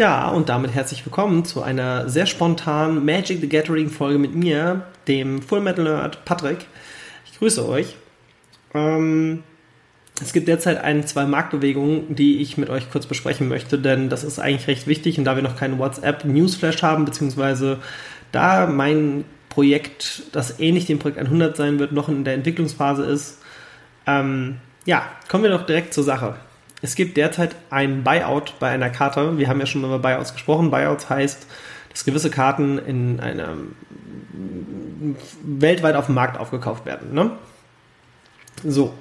Ja, und damit herzlich willkommen zu einer sehr spontanen Magic the Gathering Folge mit mir, dem Full Metal Nerd Patrick. Ich grüße euch. Ähm, es gibt derzeit ein, zwei Marktbewegungen, die ich mit euch kurz besprechen möchte, denn das ist eigentlich recht wichtig und da wir noch keinen WhatsApp Newsflash haben, beziehungsweise da mein Projekt, das ähnlich dem Projekt 100 sein wird, noch in der Entwicklungsphase ist, ähm, ja, kommen wir doch direkt zur Sache. Es gibt derzeit ein Buyout bei einer Karte. Wir haben ja schon über Buyouts gesprochen. Buyouts heißt, dass gewisse Karten in einem weltweit auf dem Markt aufgekauft werden. Ne? So.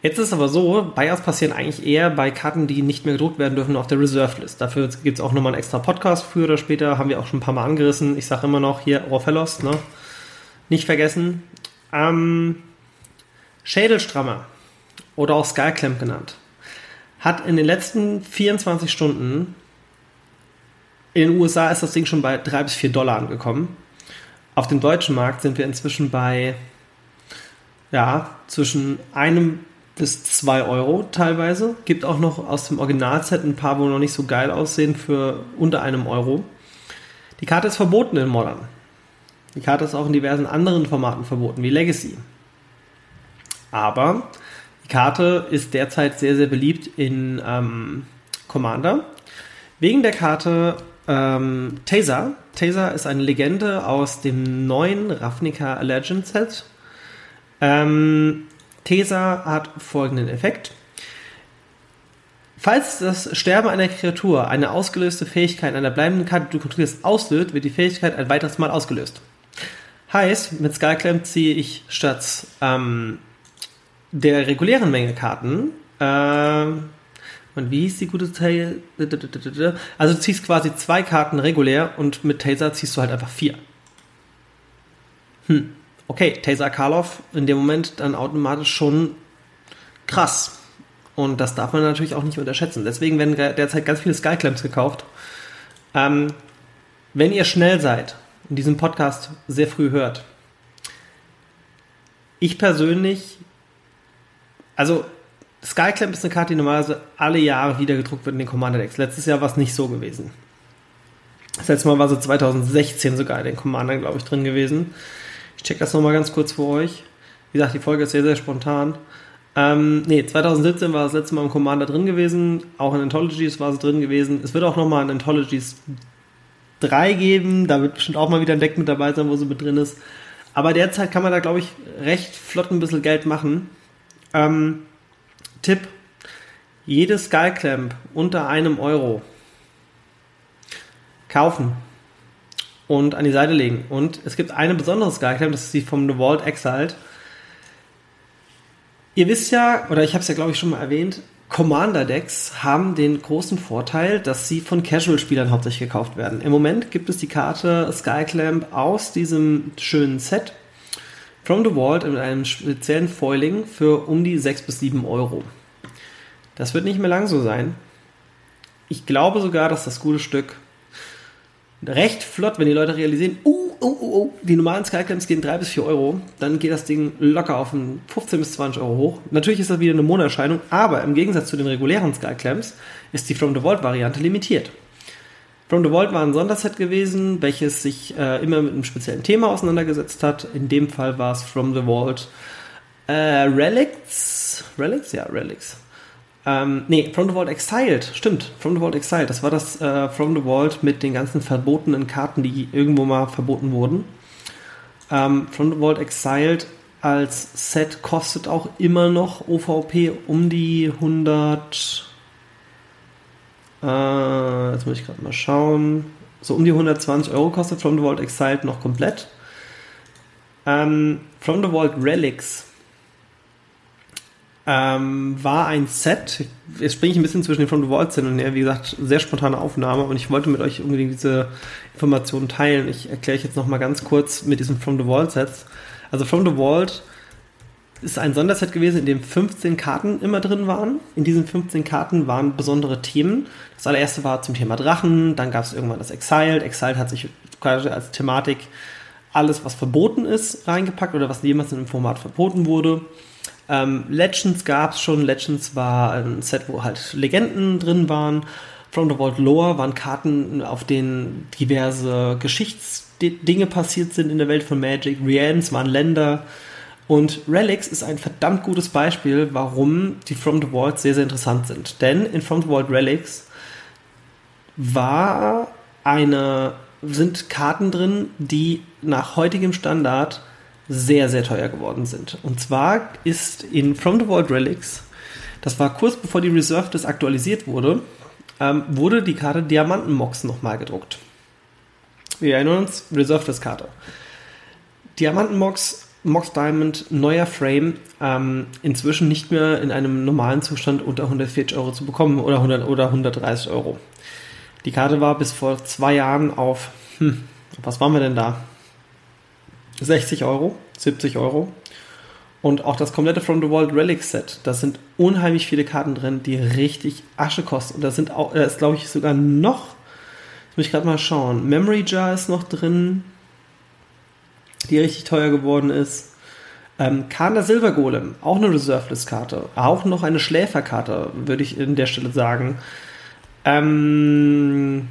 Jetzt ist es aber so, Buyouts passieren eigentlich eher bei Karten, die nicht mehr gedruckt werden dürfen auf der Reserve List. Dafür gibt es auch nochmal einen extra Podcast früher oder später, haben wir auch schon ein paar Mal angerissen. Ich sage immer noch hier Orphelos, ne? Nicht vergessen. Ähm, Schädelstrammer oder auch Skyclamp genannt hat in den letzten 24 Stunden in den USA ist das Ding schon bei 3 bis 4 Dollar angekommen. Auf dem deutschen Markt sind wir inzwischen bei ja, zwischen einem bis 2 Euro teilweise. Gibt auch noch aus dem Originalset ein paar, wo noch nicht so geil aussehen, für unter einem Euro. Die Karte ist verboten in Modern. Die Karte ist auch in diversen anderen Formaten verboten, wie Legacy. Aber die Karte ist derzeit sehr, sehr beliebt in ähm, Commander. Wegen der Karte ähm, Taser. Taser ist eine Legende aus dem neuen Ravnica Legend Set. Ähm, Taser hat folgenden Effekt. Falls das Sterben einer Kreatur eine ausgelöste Fähigkeit einer bleibenden Karte, die du kontrollierst, auslöst, wird die Fähigkeit ein weiteres Mal ausgelöst. Heißt, mit Skyclamp ziehe ich statt ähm, der regulären Menge Karten, äh, und wie hieß die gute Taser? Also du ziehst quasi zwei Karten regulär und mit Taser ziehst du halt einfach vier. Hm. Okay, Taser Karlov in dem Moment dann automatisch schon krass. Und das darf man natürlich auch nicht unterschätzen. Deswegen werden derzeit ganz viele Skyclamps gekauft. Ähm, wenn ihr schnell seid und diesen Podcast sehr früh hört, ich persönlich, also Skyclamp ist eine Karte, die normalerweise alle Jahre wieder gedruckt wird in den Commander Decks. Letztes Jahr war es nicht so gewesen. Das letzte Mal war sie 2016 sogar in den Commander, glaube ich, drin gewesen. Ich check das nochmal ganz kurz für euch. Wie gesagt, die Folge ist sehr, sehr spontan. Ähm, nee, 2017 war das letzte Mal im Commander drin gewesen. Auch in Anthologies war sie drin gewesen. Es wird auch nochmal in Anthologies 3 geben. Da wird bestimmt auch mal wieder ein Deck mit dabei sein, wo sie mit drin ist. Aber derzeit kann man da, glaube ich, recht flott ein bisschen Geld machen. Ähm, Tipp: Jedes Skyclamp unter einem Euro kaufen und an die Seite legen. Und es gibt eine besondere Skyclamp, das ist die vom The Vault Exiled. Ihr wisst ja, oder ich habe es ja glaube ich schon mal erwähnt, Commander-Decks haben den großen Vorteil, dass sie von Casual-Spielern hauptsächlich gekauft werden. Im Moment gibt es die Karte Skyclamp aus diesem schönen Set From the Vault mit einem speziellen Foiling für um die 6 bis 7 Euro. Das wird nicht mehr lang so sein. Ich glaube sogar, dass das gute Stück recht flott, wenn die Leute realisieren, uh, oh, oh, oh, die normalen Skyclamps gehen 3 bis 4 Euro, dann geht das Ding locker auf 15 bis 20 Euro hoch. Natürlich ist das wieder eine Monaterscheinung, aber im Gegensatz zu den regulären Skyclamps ist die From the Vault Variante limitiert. From the Vault war ein Sonderset gewesen, welches sich äh, immer mit einem speziellen Thema auseinandergesetzt hat. In dem Fall war es From the Vault äh, Relics. Relics? Ja, Relics. Ähm, nee, From the Vault Exiled, stimmt. From the Vault Exiled, das war das äh, From the Vault mit den ganzen verbotenen Karten, die irgendwo mal verboten wurden. Ähm, From the Vault Exiled als Set kostet auch immer noch OVP um die 100. Äh, jetzt muss ich gerade mal schauen. So um die 120 Euro kostet From the Vault Exiled noch komplett. Ähm, From the Vault Relics ähm, war ein Set. Jetzt springe ich ein bisschen zwischen den From the Vault hin und her. Wie gesagt, sehr spontane Aufnahme und ich wollte mit euch unbedingt diese Informationen teilen. Ich erkläre euch jetzt nochmal ganz kurz mit diesen From the Vault Sets. Also From the Vault ist ein Sonderset gewesen, in dem 15 Karten immer drin waren. In diesen 15 Karten waren besondere Themen. Das allererste war zum Thema Drachen, dann gab es irgendwann das Exiled. Exiled hat sich quasi als Thematik alles, was verboten ist, reingepackt oder was jemals in einem Format verboten wurde. Ähm, Legends gab es schon. Legends war ein Set, wo halt Legenden drin waren. From the Vault Lore waren Karten, auf denen diverse Geschichtsdinge passiert sind in der Welt von Magic. Realms waren Länder. Und Relics ist ein verdammt gutes Beispiel, warum die From the Vault sehr, sehr interessant sind. Denn in From the Vault Relics war eine, sind Karten drin, die nach heutigem Standard sehr, sehr teuer geworden sind. Und zwar ist in From the Vault Relics, das war kurz bevor die Reserve das aktualisiert wurde, ähm, wurde die Karte Diamantenmox nochmal gedruckt. Wir erinnern uns, Reserve Karte. Diamantenmox, Mox Diamond, neuer Frame, ähm, inzwischen nicht mehr in einem normalen Zustand unter 140 Euro zu bekommen oder, 100, oder 130 Euro. Die Karte war bis vor zwei Jahren auf, hm, was waren wir denn da? 60 Euro, 70 Euro. Und auch das komplette From the World Relic Set, da sind unheimlich viele Karten drin, die richtig Asche kosten. Und da sind auch, da ist glaube ich sogar noch, jetzt muss ich gerade mal schauen, Memory Jar ist noch drin, die richtig teuer geworden ist. Ähm, Kana Silver Golem, auch eine Reserve-List-Karte. Auch noch eine Schläferkarte, würde ich in der Stelle sagen. Ähm,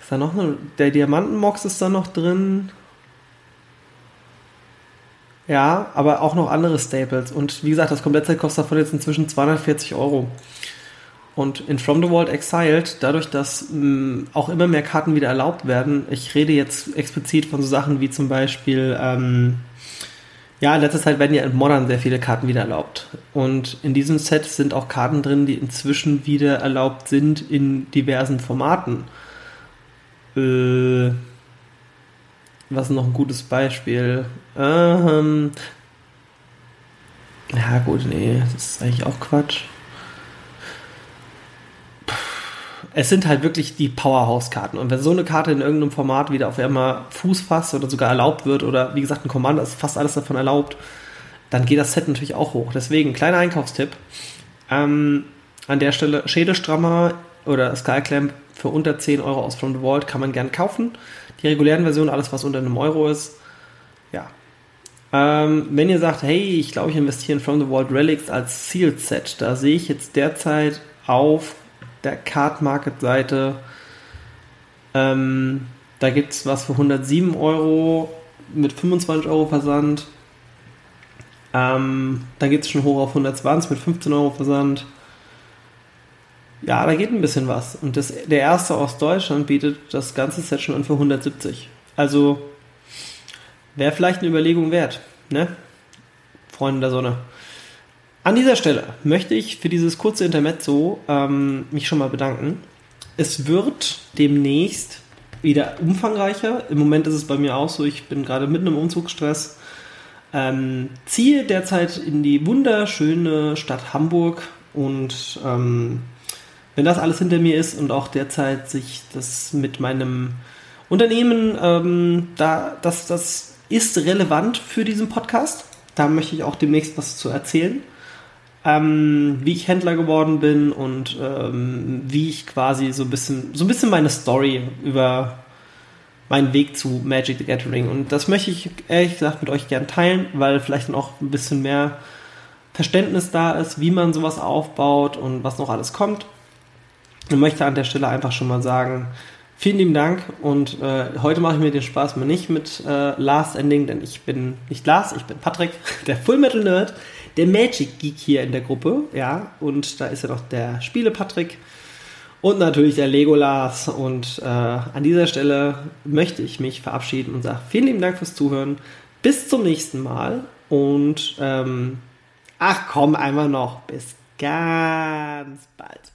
ist da noch eine, der Diamantenmox ist da noch drin. Ja, aber auch noch andere Staples. Und wie gesagt, das Komplettset kostet davon jetzt inzwischen 240 Euro. Und in From the World Exiled, dadurch, dass mh, auch immer mehr Karten wieder erlaubt werden, ich rede jetzt explizit von so Sachen wie zum Beispiel, ähm, ja, in letzter Zeit werden ja in Modern sehr viele Karten wieder erlaubt. Und in diesem Set sind auch Karten drin, die inzwischen wieder erlaubt sind in diversen Formaten. Äh, was ist noch ein gutes Beispiel? Ähm, ja, gut, nee, das ist eigentlich auch Quatsch. Es sind halt wirklich die Powerhouse-Karten. Und wenn so eine Karte in irgendeinem Format wieder auf einmal Fuß fasst oder sogar erlaubt wird, oder wie gesagt, ein Commander ist fast alles davon erlaubt, dann geht das Set natürlich auch hoch. Deswegen, kleiner Einkaufstipp. Ähm, an der Stelle Schädelstrammer oder Skyclamp für unter 10 Euro aus From the Vault kann man gern kaufen. Die regulären Versionen, alles was unter einem Euro ist, ja. Ähm, wenn ihr sagt, hey, ich glaube, ich investiere in From the Vault Relics als Sealed Set, da sehe ich jetzt derzeit auf der Card Market Seite, ähm, da gibt es was für 107 Euro mit 25 Euro Versand. Ähm, da geht es schon hoch auf 120 mit 15 Euro Versand. Ja, da geht ein bisschen was. Und das, der erste aus Deutschland bietet das ganze Set schon an für 170. Also wäre vielleicht eine Überlegung wert, ne? Freunde der Sonne. An dieser Stelle möchte ich für dieses kurze Intermezzo ähm, mich schon mal bedanken. Es wird demnächst wieder umfangreicher. Im Moment ist es bei mir auch so, ich bin gerade mitten im Umzugsstress. Ähm, ziehe derzeit in die wunderschöne Stadt Hamburg und ähm, wenn das alles hinter mir ist und auch derzeit sich das mit meinem Unternehmen, ähm, da, das, das ist relevant für diesen Podcast. Da möchte ich auch demnächst was zu erzählen. Ähm, wie ich Händler geworden bin und ähm, wie ich quasi so ein bisschen, so ein bisschen meine Story über meinen Weg zu Magic the Gathering. Und das möchte ich ehrlich gesagt mit euch gern teilen, weil vielleicht dann auch ein bisschen mehr Verständnis da ist, wie man sowas aufbaut und was noch alles kommt. Ich möchte an der Stelle einfach schon mal sagen, vielen lieben Dank und äh, heute mache ich mir den Spaß mal nicht mit äh, Last Ending, denn ich bin nicht Lars, ich bin Patrick, der Full Metal Nerd, der Magic Geek hier in der Gruppe, ja, und da ist ja noch der Spiele Patrick und natürlich der Legolas. Und äh, an dieser Stelle möchte ich mich verabschieden und sage vielen lieben Dank fürs Zuhören. Bis zum nächsten Mal und ähm, ach komm, einmal noch. Bis ganz bald.